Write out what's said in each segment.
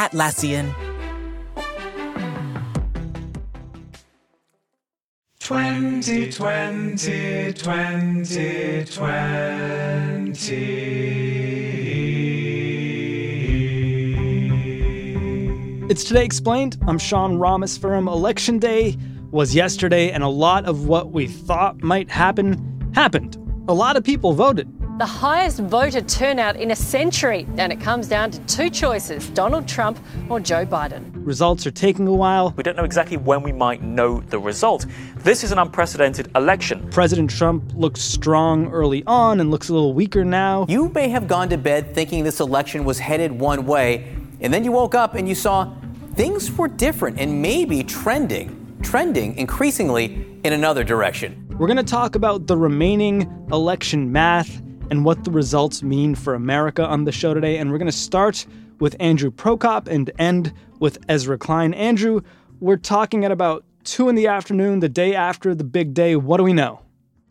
Atlassian. Twenty twenty twenty twenty. It's Today Explained. I'm Sean Rameswaram Election Day was yesterday, and a lot of what we thought might happen happened. A lot of people voted. The highest voter turnout in a century, and it comes down to two choices Donald Trump or Joe Biden. Results are taking a while. We don't know exactly when we might know the result. This is an unprecedented election. President Trump looked strong early on and looks a little weaker now. You may have gone to bed thinking this election was headed one way, and then you woke up and you saw things were different and maybe trending, trending increasingly in another direction. We're going to talk about the remaining election math and what the results mean for America on the show today. And we're going to start with Andrew Prokop and end with Ezra Klein. Andrew, we're talking at about 2 in the afternoon, the day after the big day. What do we know?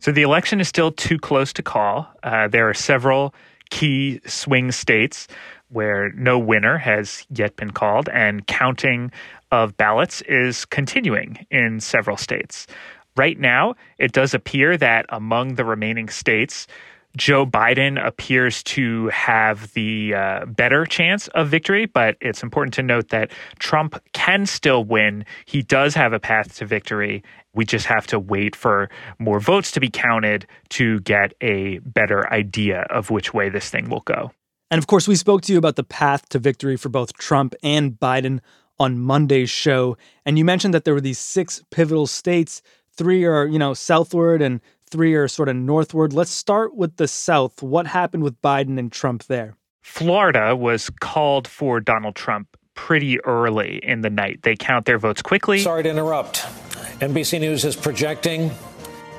So the election is still too close to call. Uh, there are several key swing states where no winner has yet been called, and counting of ballots is continuing in several states. Right now, it does appear that among the remaining states, Joe Biden appears to have the uh, better chance of victory, but it's important to note that Trump can still win. He does have a path to victory. We just have to wait for more votes to be counted to get a better idea of which way this thing will go. And of course, we spoke to you about the path to victory for both Trump and Biden on Monday's show. And you mentioned that there were these six pivotal states. Three are, you know, southward and three are sort of northward. Let's start with the South. What happened with Biden and Trump there? Florida was called for Donald Trump pretty early in the night. They count their votes quickly. Sorry to interrupt. NBC News is projecting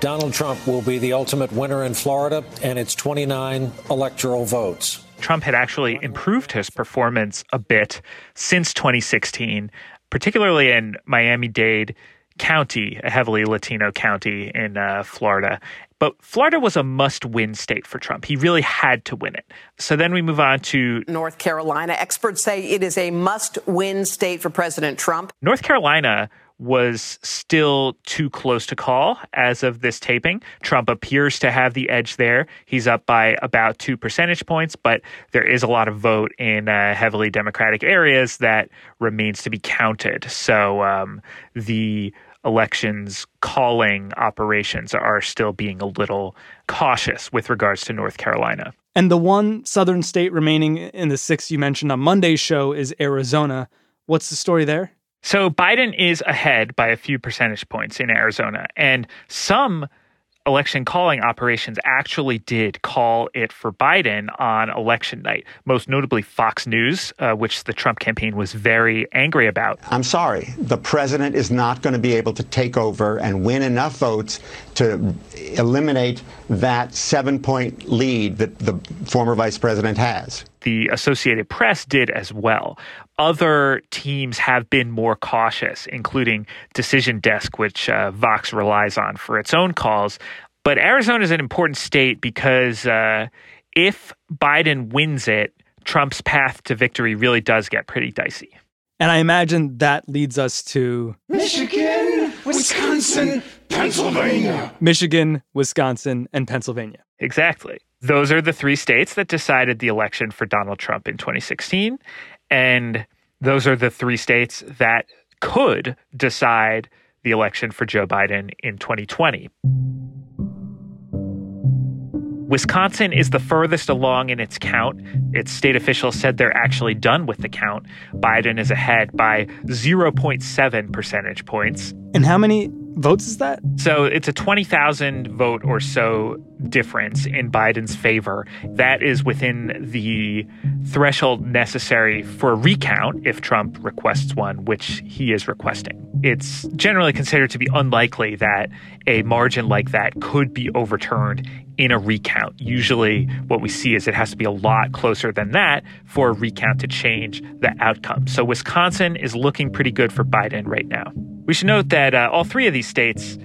Donald Trump will be the ultimate winner in Florida, and it's 29 electoral votes. Trump had actually improved his performance a bit since 2016, particularly in Miami Dade County, a heavily Latino county in uh, Florida. But Florida was a must win state for Trump. He really had to win it. So then we move on to North Carolina. Experts say it is a must win state for President Trump. North Carolina was still too close to call as of this taping. Trump appears to have the edge there. He's up by about two percentage points, but there is a lot of vote in uh, heavily Democratic areas that remains to be counted. So um, the elections calling operations are still being a little cautious with regards to North Carolina. And the one southern state remaining in the six you mentioned on Monday's show is Arizona. What's the story there? So Biden is ahead by a few percentage points in Arizona, and some election calling operations actually did call it for Biden on election night, most notably Fox News, uh, which the Trump campaign was very angry about. I'm sorry, the president is not going to be able to take over and win enough votes to eliminate that seven point lead that the former vice president has. The Associated Press did as well. Other teams have been more cautious, including Decision Desk, which uh, Vox relies on for its own calls. But Arizona is an important state because uh, if Biden wins it, Trump's path to victory really does get pretty dicey. And I imagine that leads us to Michigan, Wisconsin, Pennsylvania. Michigan, Wisconsin, and Pennsylvania. Exactly. Those are the three states that decided the election for Donald Trump in 2016. And Those are the three states that could decide the election for Joe Biden in 2020. Wisconsin is the furthest along in its count. Its state officials said they're actually done with the count. Biden is ahead by 0.7 percentage points. And how many votes is that? So it's a 20,000 vote or so difference in Biden's favor. That is within the threshold necessary for a recount if Trump requests one, which he is requesting. It's generally considered to be unlikely that a margin like that could be overturned in a recount. Usually, what we see is it has to be a lot closer than that for a recount to change the outcome. So, Wisconsin is looking pretty good for Biden right now. We should note that uh, all three of these states,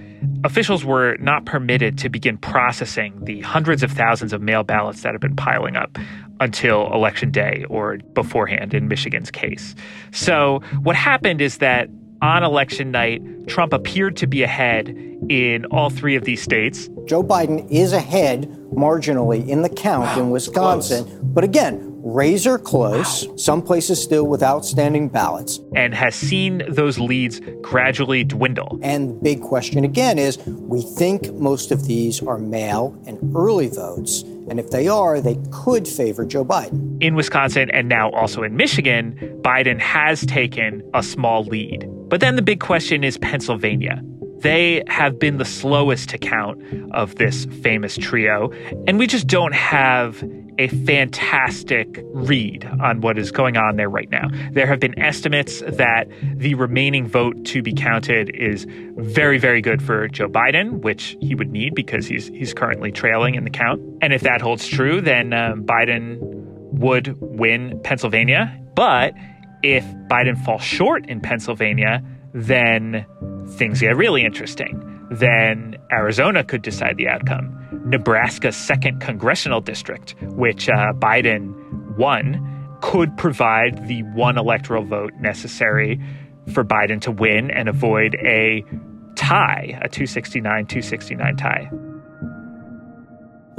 officials were not permitted to begin processing the hundreds of thousands of mail ballots that have been piling up until election day or beforehand in Michigan's case. So, what happened is that on election night, Trump appeared to be ahead in all three of these states. Joe Biden is ahead marginally in the count wow, in Wisconsin. Close. But again, razor close, some places still with outstanding ballots. And has seen those leads gradually dwindle. And the big question again is we think most of these are mail and early votes. And if they are, they could favor Joe Biden. In Wisconsin and now also in Michigan, Biden has taken a small lead. But then the big question is Pennsylvania. They have been the slowest to count of this famous trio, and we just don't have a fantastic read on what is going on there right now. There have been estimates that the remaining vote to be counted is very, very good for Joe Biden, which he would need because he's he's currently trailing in the count. And if that holds true, then um, Biden would win Pennsylvania. But if Biden falls short in Pennsylvania, then things get really interesting. Then Arizona could decide the outcome. Nebraska's second congressional district, which uh, Biden won, could provide the one electoral vote necessary for Biden to win and avoid a tie, a 269 269 tie.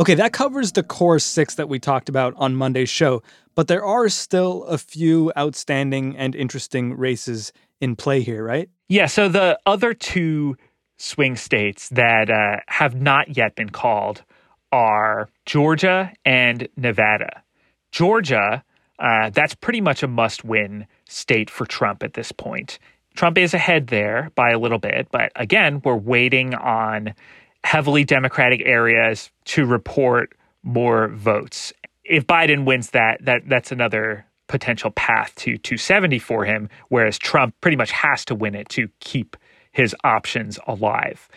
Okay, that covers the core six that we talked about on Monday's show, but there are still a few outstanding and interesting races in play here, right? Yeah. So the other two swing states that uh, have not yet been called are Georgia and Nevada. Georgia, uh, that's pretty much a must win state for Trump at this point. Trump is ahead there by a little bit, but again, we're waiting on heavily Democratic areas to report more votes. If Biden wins that, that that's another potential path to 270 for him, whereas Trump pretty much has to win it to keep his options alive.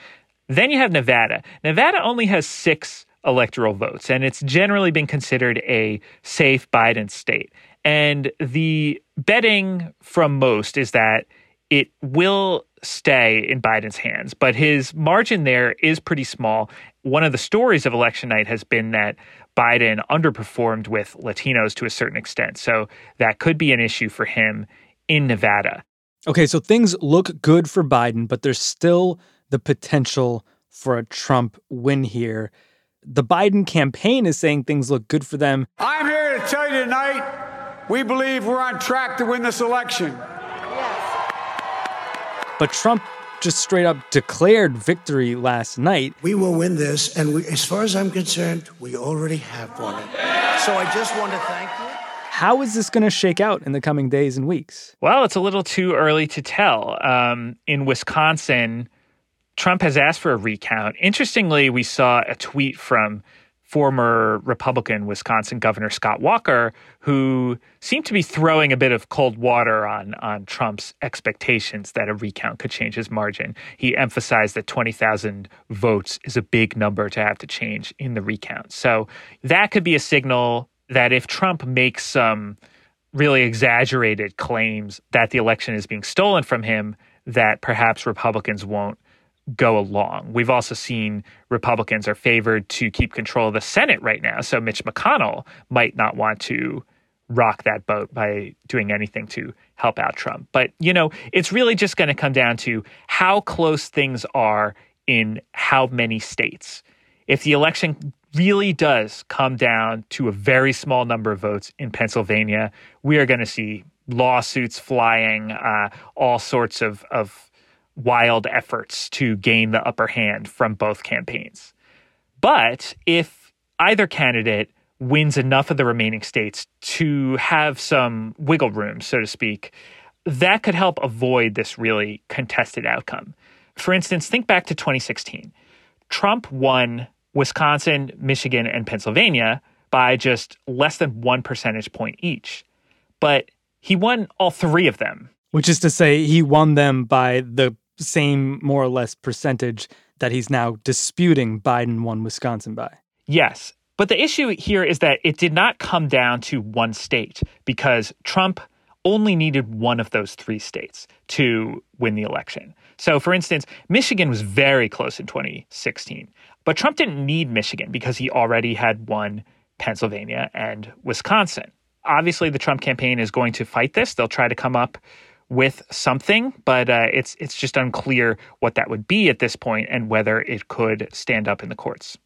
Then you have Nevada. Nevada only has six electoral votes, and it's generally been considered a safe Biden state. And the betting from most is that it will stay in Biden's hands, but his margin there is pretty small. One of the stories of election night has been that Biden underperformed with Latinos to a certain extent. So that could be an issue for him in Nevada. Okay, so things look good for Biden, but there's still the potential for a Trump win here. The Biden campaign is saying things look good for them. I'm here to tell you tonight we believe we're on track to win this election. But Trump just straight up declared victory last night. We will win this, and we, as far as I'm concerned, we already have won it. So I just want to thank you. How is this going to shake out in the coming days and weeks? Well, it's a little too early to tell. Um, in Wisconsin, Trump has asked for a recount. Interestingly, we saw a tweet from former Republican Wisconsin Governor Scott Walker, who seemed to be throwing a bit of cold water on, on Trump's expectations that a recount could change his margin. He emphasized that 20,000 votes is a big number to have to change in the recount. So that could be a signal that if Trump makes some really exaggerated claims that the election is being stolen from him, that perhaps Republicans won't go along. We've also seen Republicans are favored to keep control of the Senate right now. So Mitch McConnell might not want to rock that boat by doing anything to help out Trump. But, you know, it's really just going to come down to how close things are in how many states. If the election really does come down to a very small number of votes in Pennsylvania, we are going to see lawsuits flying, uh, all sorts of, of wild efforts to gain the upper hand from both campaigns. But if either candidate wins enough of the remaining states to have some wiggle room, so to speak, that could help avoid this really contested outcome. For instance, think back to 2016. Trump won Wisconsin, Michigan, and Pennsylvania by just less than one percentage point each. But he won all three of them. Which is to say, he won them by the same, more or less, percentage that he's now disputing Biden won Wisconsin by. Yes. But the issue here is that it did not come down to one state because Trump only needed one of those three states to win the election. So, for instance, Michigan was very close in 2016, but Trump didn't need Michigan because he already had won Pennsylvania and Wisconsin. Obviously, the Trump campaign is going to fight this. They'll try to come up with something, but uh, it's it's just unclear what that would be at this point and whether it could stand up in the courts.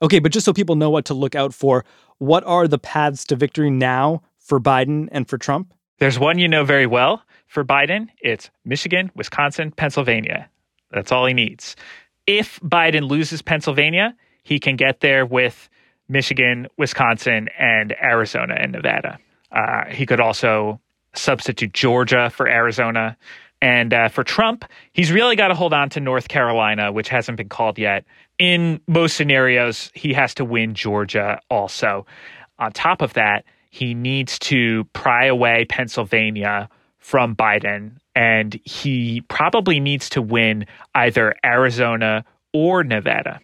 Okay, but just so people know what to look out for, what are the paths to victory now for Biden and for Trump? There's one you know very well for Biden. It's Michigan, Wisconsin, Pennsylvania. That's all he needs. If Biden loses Pennsylvania, he can get there with Michigan, Wisconsin, and Arizona and Nevada. Uh, he could also substitute Georgia for Arizona. And uh, for Trump, he's really got to hold on to North Carolina, which hasn't been called yet. In most scenarios, he has to win Georgia also. On top of that, he needs to pry away Pennsylvania from Biden, and he probably needs to win either Arizona or Nevada.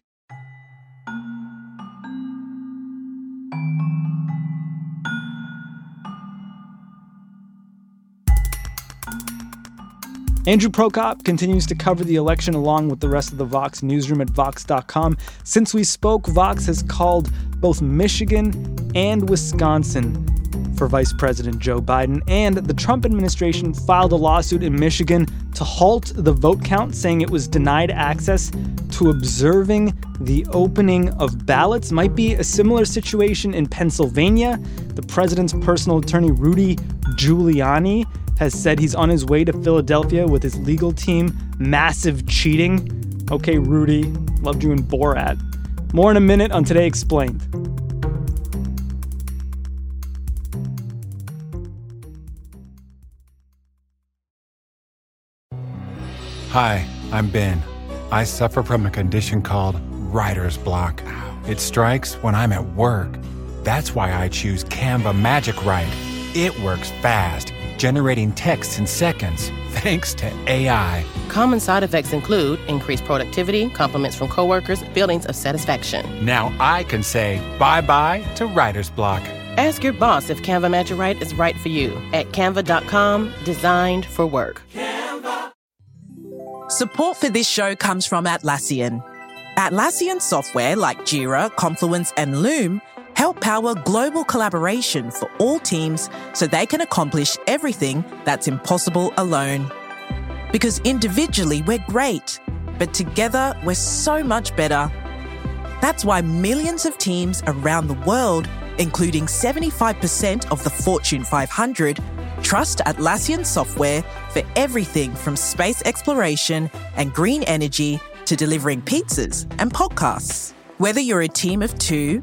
Andrew Prokop continues to cover the election along with the rest of the Vox newsroom at Vox.com. Since we spoke, Vox has called both Michigan and Wisconsin for Vice President Joe Biden, and the Trump administration filed a lawsuit in Michigan to halt the vote count, saying it was denied access to observing the opening of ballots. Might be a similar situation in Pennsylvania. The president's personal attorney, Rudy Giuliani, has said he's on his way to Philadelphia with his legal team. Massive cheating. Okay, Rudy, loved you in Borat. More in a minute on Today Explained. Hi, I'm Ben. I suffer from a condition called writer's block. It strikes when I'm at work. That's why I choose Canva Magic Write. It works fast generating text in seconds thanks to AI. Common side effects include increased productivity, compliments from coworkers, feelings of satisfaction. Now I can say bye bye to writer's block. Ask your boss if Canva Magic Write is right for you at canva.com, designed for work. Canva. Support for this show comes from Atlassian. Atlassian software like Jira, Confluence, and Loom help power global collaboration for all teams so they can accomplish everything that's impossible alone. Because individually we're great, but together we're so much better. That's why millions of teams around the world, including 75% of the Fortune 500, trust Atlassian software for everything from space exploration and green energy to delivering pizzas and podcasts. Whether you're a team of two,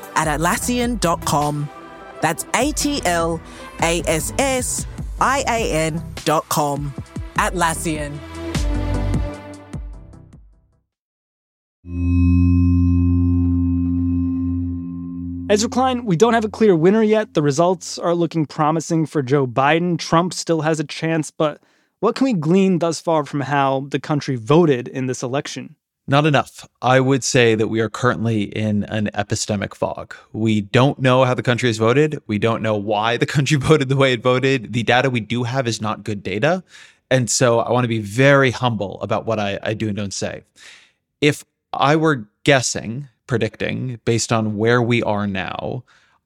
at Atlassian.com. That's A T L A S S I A N.com. Atlassian. Ezra Klein, we don't have a clear winner yet. The results are looking promising for Joe Biden. Trump still has a chance, but what can we glean thus far from how the country voted in this election? Not enough. I would say that we are currently in an epistemic fog. We don't know how the country has voted. We don't know why the country voted the way it voted. The data we do have is not good data. And so I want to be very humble about what I, I do and don't say. If I were guessing, predicting, based on where we are now,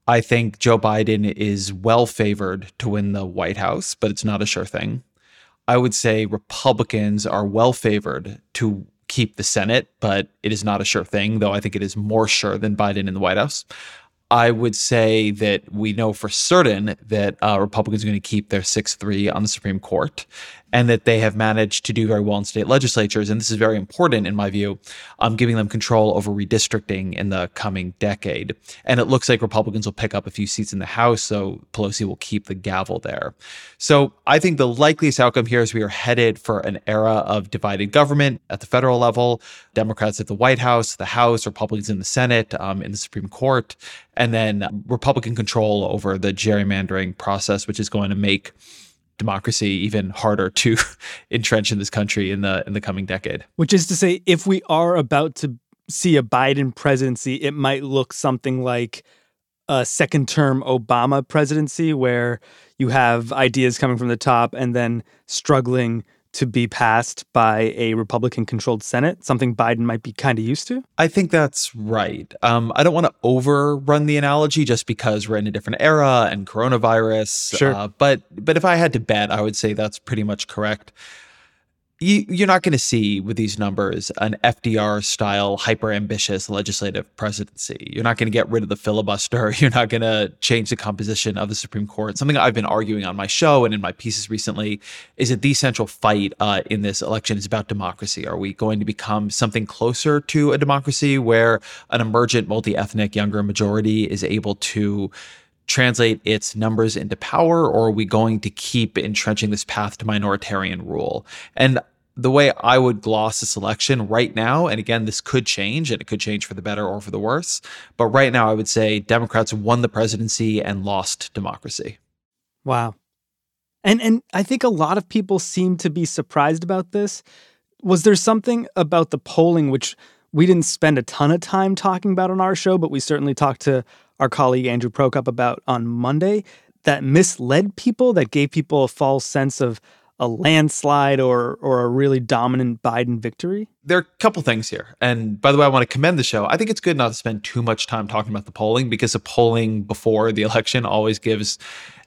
I think Joe Biden is well favored to win the White House, but it's not a sure thing. I would say Republicans are well favored to keep the Senate, but it is not a sure thing, though I think it is more sure than Biden in the White House. I would say that we know for certain that uh, Republicans are going to keep their 6 3 on the Supreme Court and that they have managed to do very well in state legislatures. And this is very important, in my view, um, giving them control over redistricting in the coming decade. And it looks like Republicans will pick up a few seats in the House, so Pelosi will keep the gavel there. So I think the likeliest outcome here is we are headed for an era of divided government at the federal level Democrats at the White House, the House, Republicans in the Senate, um, in the Supreme Court, and then Republican control over the gerrymandering process, which is going to make democracy even harder to entrench in this country in the in the coming decade. Which is to say, if we are about to see a Biden presidency, it might look something like a second term Obama presidency, where you have ideas coming from the top and then struggling to be passed by a Republican controlled Senate, something Biden might be kind of used to? I think that's right. Um, I don't want to overrun the analogy just because we're in a different era and coronavirus. Sure. Uh, but but if I had to bet, I would say that's pretty much correct you, are not going to see with these numbers an FDR style hyper ambitious legislative presidency. You're not going to get rid of the filibuster. You're not going to change the composition of the Supreme Court. Something I've been arguing on my show and in my pieces recently is that the central fight uh, in this election is about democracy. Are we going to become something closer to a democracy where an emergent multi ethnic younger majority is able to translate its numbers into power, or are we going to keep entrenching this path to minoritarian rule? And the way I would gloss this election right now, and again, this could change and it could change for the better or for the worse, but right now I would say Democrats won the presidency and lost democracy. Wow. And and I think a lot of people seem to be surprised about this. Was there something about the polling which we didn't spend a ton of time talking about on our show, but we certainly talked to our colleague Andrew Prokop about on Monday that misled people, that gave people a false sense of a landslide or or a really dominant Biden victory? There are a couple things here. And by the way, I want to commend the show. I think it's good not to spend too much time talking about the polling because the polling before the election always gives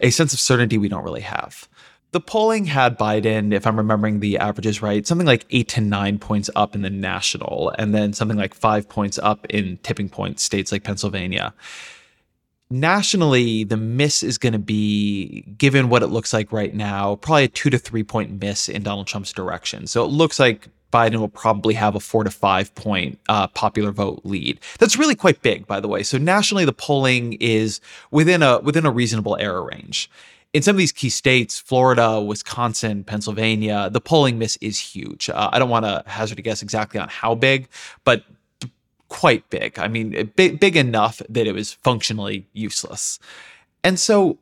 a sense of certainty we don't really have. The polling had Biden, if I'm remembering the averages right, something like eight to nine points up in the national, and then something like five points up in tipping point states like Pennsylvania nationally, the miss is going to be, given what it looks like right now, probably a two to three point miss in Donald Trump's direction. So it looks like Biden will probably have a four to five point uh, popular vote lead. That's really quite big, by the way. So nationally, the polling is within a within a reasonable error range. In some of these key states, Florida, Wisconsin, Pennsylvania, the polling miss is huge. Uh, I don't want to hazard a guess exactly on how big, but quite big. I mean, big, big enough that it was functionally useless. And so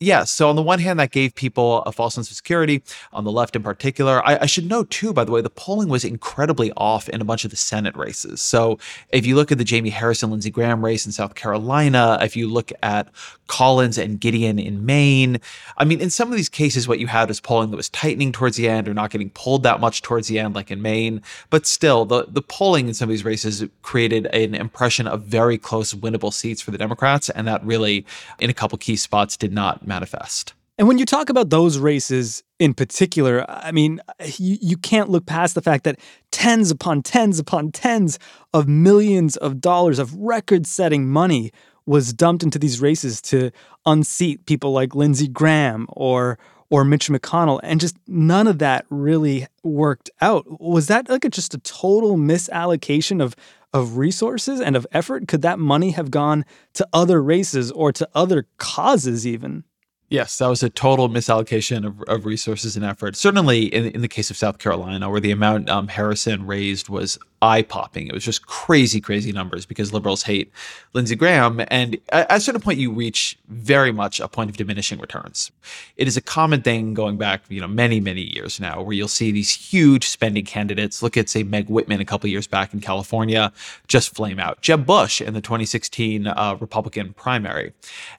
yeah. So on the one hand, that gave people a false sense of security. On the left, in particular, I, I, should note too. By the way, the polling was incredibly off in a bunch of the Senate races. So if you look at the Jamie Harrison, Lindsey Graham race in South Carolina, if you look at Collins and Gideon in Maine, I mean, in some of these cases, what you had was polling that was tightening towards the end or not getting pulled that much towards the end, like in Maine. But still, the the polling in some of these races created an impression of very close, winnable seats for the Democrats, and that really, in a couple key spots, did not manifest. And when you talk about those races in particular, I mean, you, you can't look past the fact that tens upon tens upon tens of millions of dollars of record setting money was dumped into these races to unseat people like Lindsey Graham or or Mitch McConnell, and just none of that really worked out. Was that like a, just a total misallocation of of resources and of effort? Could that money have gone to other races or to other causes even? Yes, that was a total misallocation of, of resources and effort. Certainly, in, in the case of South Carolina, where the amount um, Harrison raised was eye popping. It was just crazy, crazy numbers because liberals hate Lindsey Graham. And at a certain point, you reach very much a point of diminishing returns. It is a common thing going back, you know, many, many years now, where you'll see these huge spending candidates. Look at, say, Meg Whitman a couple years back in California, just flame out. Jeb Bush in the 2016 uh, Republican primary.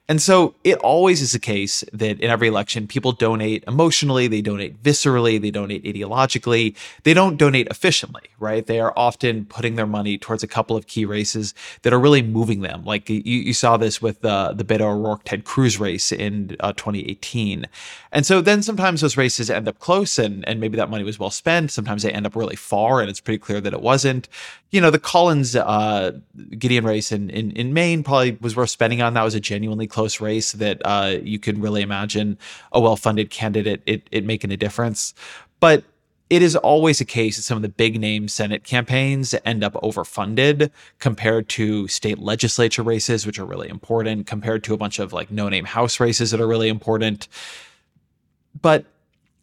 And so it always is the case that in every election, people donate emotionally, they donate viscerally, they donate ideologically, they don't donate efficiently, right? They are often putting their money towards a couple of key races that are really moving them. Like you, you saw this with uh, the Beto O'Rourke Ted Cruz race in uh, 2018. And so then sometimes those races end up close and, and maybe that money was well spent. Sometimes they end up really far and it's pretty clear that it wasn't. You know, the Collins uh, Gideon race in, in, in Maine probably was worth spending on. That was a genuinely close race that uh, you could really imagine a well funded candidate it, it making a difference. But it is always a case that some of the big name Senate campaigns end up overfunded compared to state legislature races, which are really important, compared to a bunch of like no name House races that are really important. But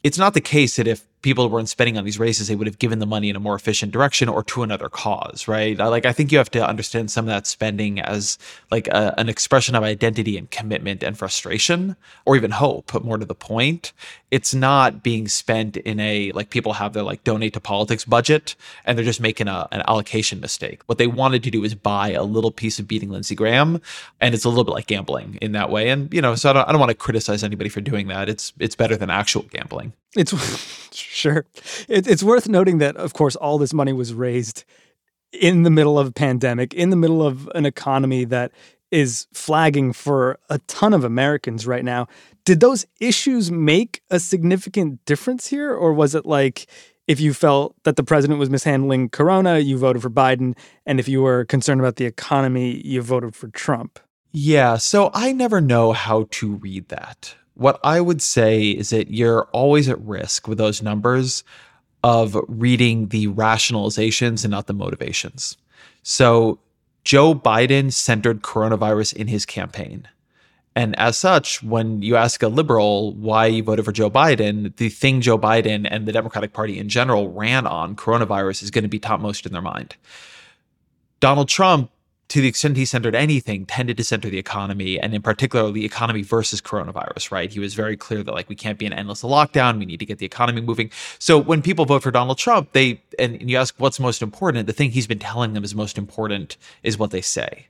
it's not the case that if people weren't spending on these races, they would have given the money in a more efficient direction or to another cause, right? Like, I think you have to understand some of that spending as like a, an expression of identity and commitment and frustration, or even hope, But more to the point. It's not being spent in a like people have their like donate to politics budget and they're just making a, an allocation mistake. What they wanted to do is buy a little piece of beating Lindsey Graham, and it's a little bit like gambling in that way. And you know, so I don't, I don't want to criticize anybody for doing that. It's it's better than actual gambling. It's sure. It, it's worth noting that, of course, all this money was raised in the middle of a pandemic, in the middle of an economy that is flagging for a ton of Americans right now. Did those issues make a significant difference here? Or was it like if you felt that the president was mishandling Corona, you voted for Biden? And if you were concerned about the economy, you voted for Trump? Yeah. So I never know how to read that what I would say is that you're always at risk with those numbers of reading the rationalizations and not the motivations. So Joe Biden centered coronavirus in his campaign. And as such, when you ask a liberal why you voted for Joe Biden, the thing Joe Biden and the Democratic Party in general ran on, coronavirus, is going to be topmost in their mind. Donald Trump to the extent he centered anything, tended to center the economy, and in particular, the economy versus coronavirus, right? He was very clear that, like, we can't be in endless lockdown. We need to get the economy moving. So when people vote for Donald Trump, they, and you ask what's most important, the thing he's been telling them is most important is what they say.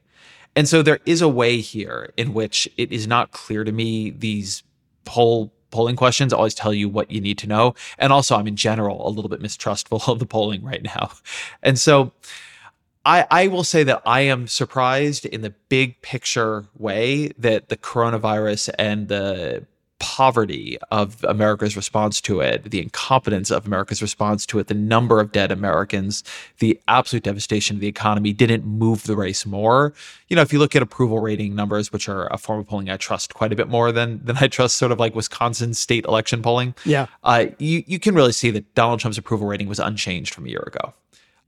And so there is a way here in which it is not clear to me these poll polling questions always tell you what you need to know. And also, I'm in general a little bit mistrustful of the polling right now. And so, I, I will say that I am surprised in the big picture way that the coronavirus and the poverty of America's response to it, the incompetence of America's response to it, the number of dead Americans, the absolute devastation of the economy didn't move the race more. You know, if you look at approval rating numbers, which are a form of polling I trust quite a bit more than than I trust sort of like Wisconsin state election polling. Yeah. Uh, you you can really see that Donald Trump's approval rating was unchanged from a year ago.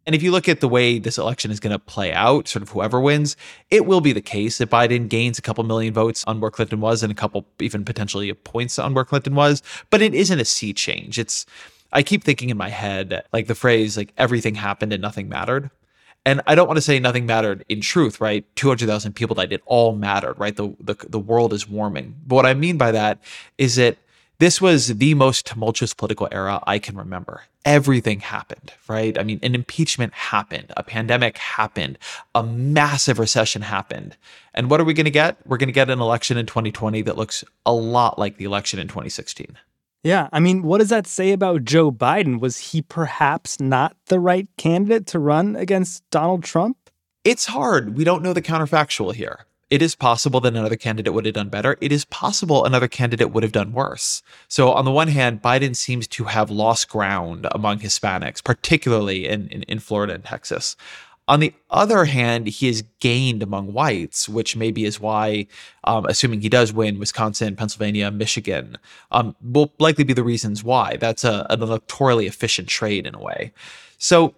And if you look at the way this election is going to play out, sort of whoever wins, it will be the case that Biden gains a couple million votes on where Clinton was and a couple even potentially points on where Clinton was. But it isn't a sea change. It's, I keep thinking in my head, like the phrase, like everything happened and nothing mattered. And I don't want to say nothing mattered in truth, right? 200,000 people died. It all mattered, right? The, the, the world is warming. But what I mean by that is that this was the most tumultuous political era I can remember. Everything happened, right? I mean, an impeachment happened, a pandemic happened, a massive recession happened. And what are we going to get? We're going to get an election in 2020 that looks a lot like the election in 2016. Yeah. I mean, what does that say about Joe Biden? Was he perhaps not the right candidate to run against Donald Trump? It's hard. We don't know the counterfactual here. It is possible that another candidate would have done better. It is possible another candidate would have done worse. So, on the one hand, Biden seems to have lost ground among Hispanics, particularly in, in, in Florida and Texas. On the other hand, he has gained among whites, which maybe is why, um, assuming he does win Wisconsin, Pennsylvania, Michigan, um, will likely be the reasons why. That's a, an electorally efficient trade in a way. So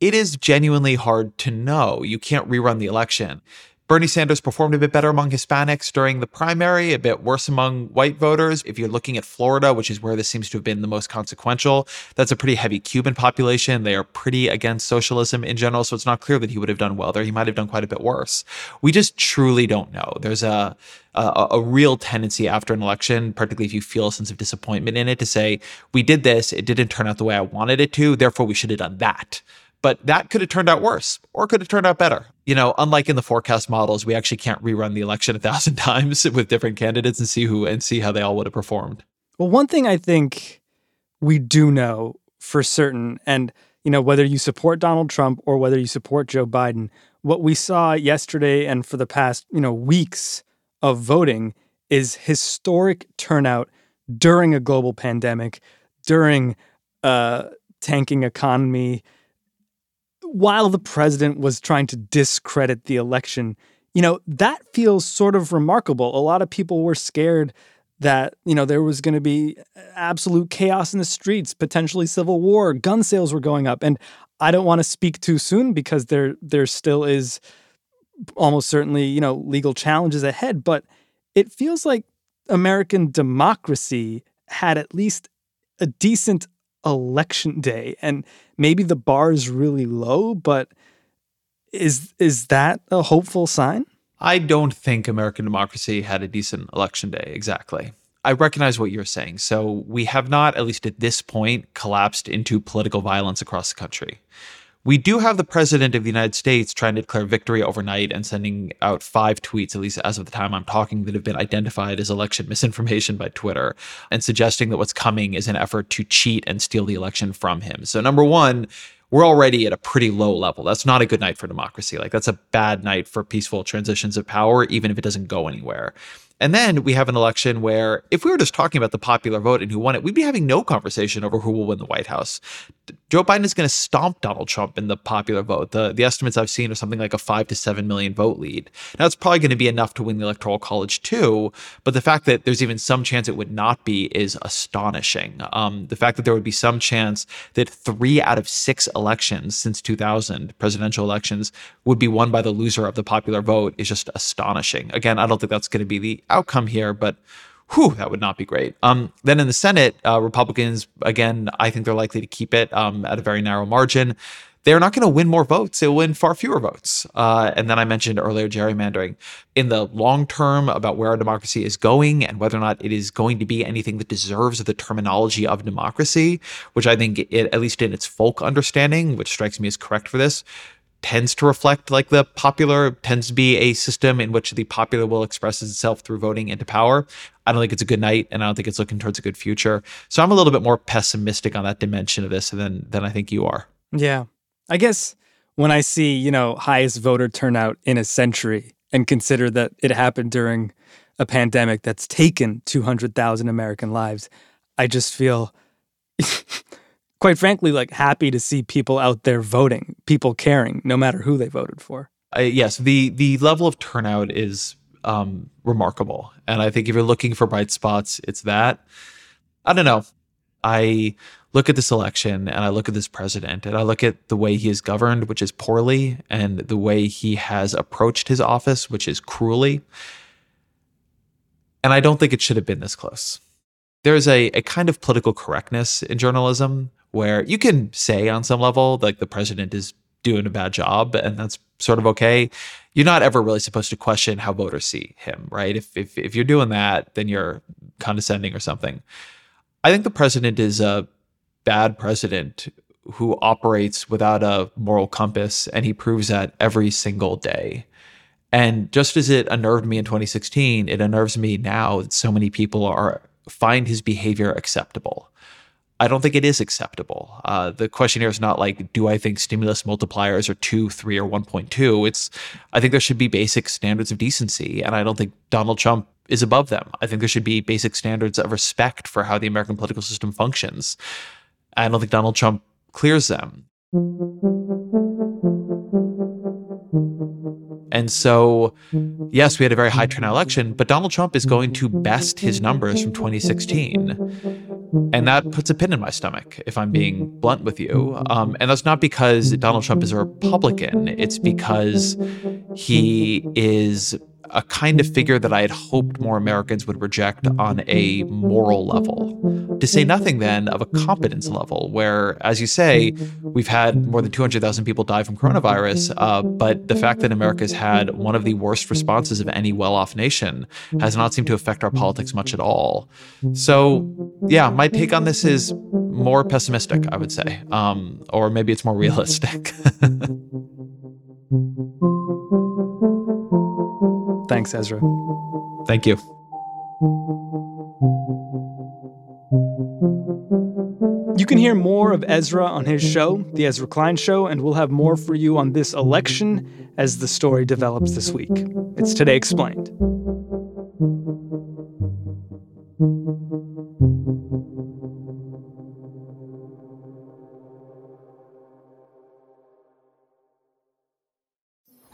it is genuinely hard to know. You can't rerun the election Bernie Sanders performed a bit better among Hispanics during the primary, a bit worse among white voters. If you're looking at Florida, which is where this seems to have been the most consequential, that's a pretty heavy Cuban population. They are pretty against socialism in general, so it's not clear that he would have done well there. He might have done quite a bit worse. We just truly don't know. There's a a, a, real tendency after an election, particularly if you feel a sense of disappointment in it, to say, we did this, it didn't turn out the way I wanted it to, therefore we should have done that. But that could have turned out worse or could have turned out better. You know, unlike in the forecast models, we actually can't rerun the election a thousand times with different candidates and see who and see how they all would have performed. Well, one thing I think we do know for certain, and you know, whether you support Donald Trump or whether you support Joe Biden, what we saw yesterday and for the past, you know, weeks of voting is historic turnout during a global pandemic, during a tanking economy, while the president was trying to discredit the election. You know, that feels sort of remarkable. A lot of people were scared that, you know, there was going to be uh, absolute chaos in the streets, potentially civil war, gun sales were going up. And I don't want to speak too soon because there there still is almost certainly, you know, legal challenges ahead, but it feels like American democracy had at least a decent election day and maybe the bar is really low, but is is that a hopeful sign? I don't think American democracy had a decent election day exactly. I recognize what you're saying. So we have not, at least at this point, collapsed into political violence across the country. We do have the president of the United States trying to declare victory overnight and sending out five tweets, at least as of the time I'm talking, that have been identified as election misinformation by Twitter and suggesting that what's coming is an effort to cheat and steal the election from him. So, number one, we're already at a pretty low level. That's not a good night for democracy. Like, that's a bad night for peaceful transitions of power, even if it doesn't go anywhere. And then we have an election where, if we were just talking about the popular vote and who won it, we'd be having no conversation over who will win the White House. Joe Biden is going to stomp Donald Trump in the popular vote. The, the estimates I've seen are something like a five to seven million vote lead. Now, it's probably going to be enough to win the Electoral College too, but the fact that there's even some chance it would not be is astonishing. Um, the fact that there would be some chance that three out of six elections since 2000, presidential elections, would be won by the loser of the popular vote is just astonishing. Again, I don't think that's going to be the outcome here, but whew, that would not be great. Um, then in the Senate, uh, Republicans, again, I think they're likely to keep it um, at a very narrow margin. They're not going to win more votes. They'll win far fewer votes. Uh, and then I mentioned earlier gerrymandering. In the long term, about where our democracy is going and whether or not it is going to be anything that deserves the terminology of democracy, which I think, it, at least in its folk understanding, which strikes me as correct for this, tends to reflect like the popular tends to be a system in which the popular will express itself through voting into power. I don't think it's a good night and I don't think it's looking towards a good future. So I'm a little bit more pessimistic on that dimension of this than than I think you are. Yeah. I guess when I see, you know, highest voter turnout in a century and consider that it happened during a pandemic that's taken 200,000 American lives, I just feel quite frankly, like happy to see people out there voting, people caring, no matter who they voted for. Uh, yes, the the level of turnout is um, remarkable, and I think if you're looking for bright spots, it's that. I don't know. I look at this election and I look at this president and I look at the way he is governed, which is poorly, and the way he has approached his office, which is cruelly. And I don't think it should have been this close. There's a, a kind of political correctness in journalism where you can say on some level like the president is doing a bad job and that's sort of okay. You're not ever really supposed to question how voters see him right? If if, if you're doing that then you're condescending or something. I think the president is a bad president who operates without a moral compass and he proves that every single day. And just as it unnerved me in 2016 it unnerves me now that so many people are find his behavior acceptable I don't think it is acceptable. Uh, the question here is not like, do I think stimulus multipliers are two, three, or 1.2? It's, I think there should be basic standards of decency. And I don't think Donald Trump is above them. I think there should be basic standards of respect for how the American political system functions. I don't think Donald Trump clears them. And so, yes, we had a very high turnout election, but Donald Trump is going to best his numbers from 2016 And that puts a pin in my stomach, if I'm being blunt with you. Um, and that's not because Donald Trump is a Republican, it's because he is a kind of figure that I had hoped more Americans would reject on a moral level. To say nothing then of a competence level, where, as you say, we've had more than 200,000 people die from coronavirus, uh, but the fact that America's had one of the worst responses of any well off nation has not seemed to affect our politics much at all. So, yeah, my take on this is more pessimistic, I would say, um, or maybe it's more realistic. Thanks, Ezra. Thank you. You can hear more of Ezra on his show, The Ezra Klein Show, and we'll have more for you on this election as the story develops this week. It's Today Explained.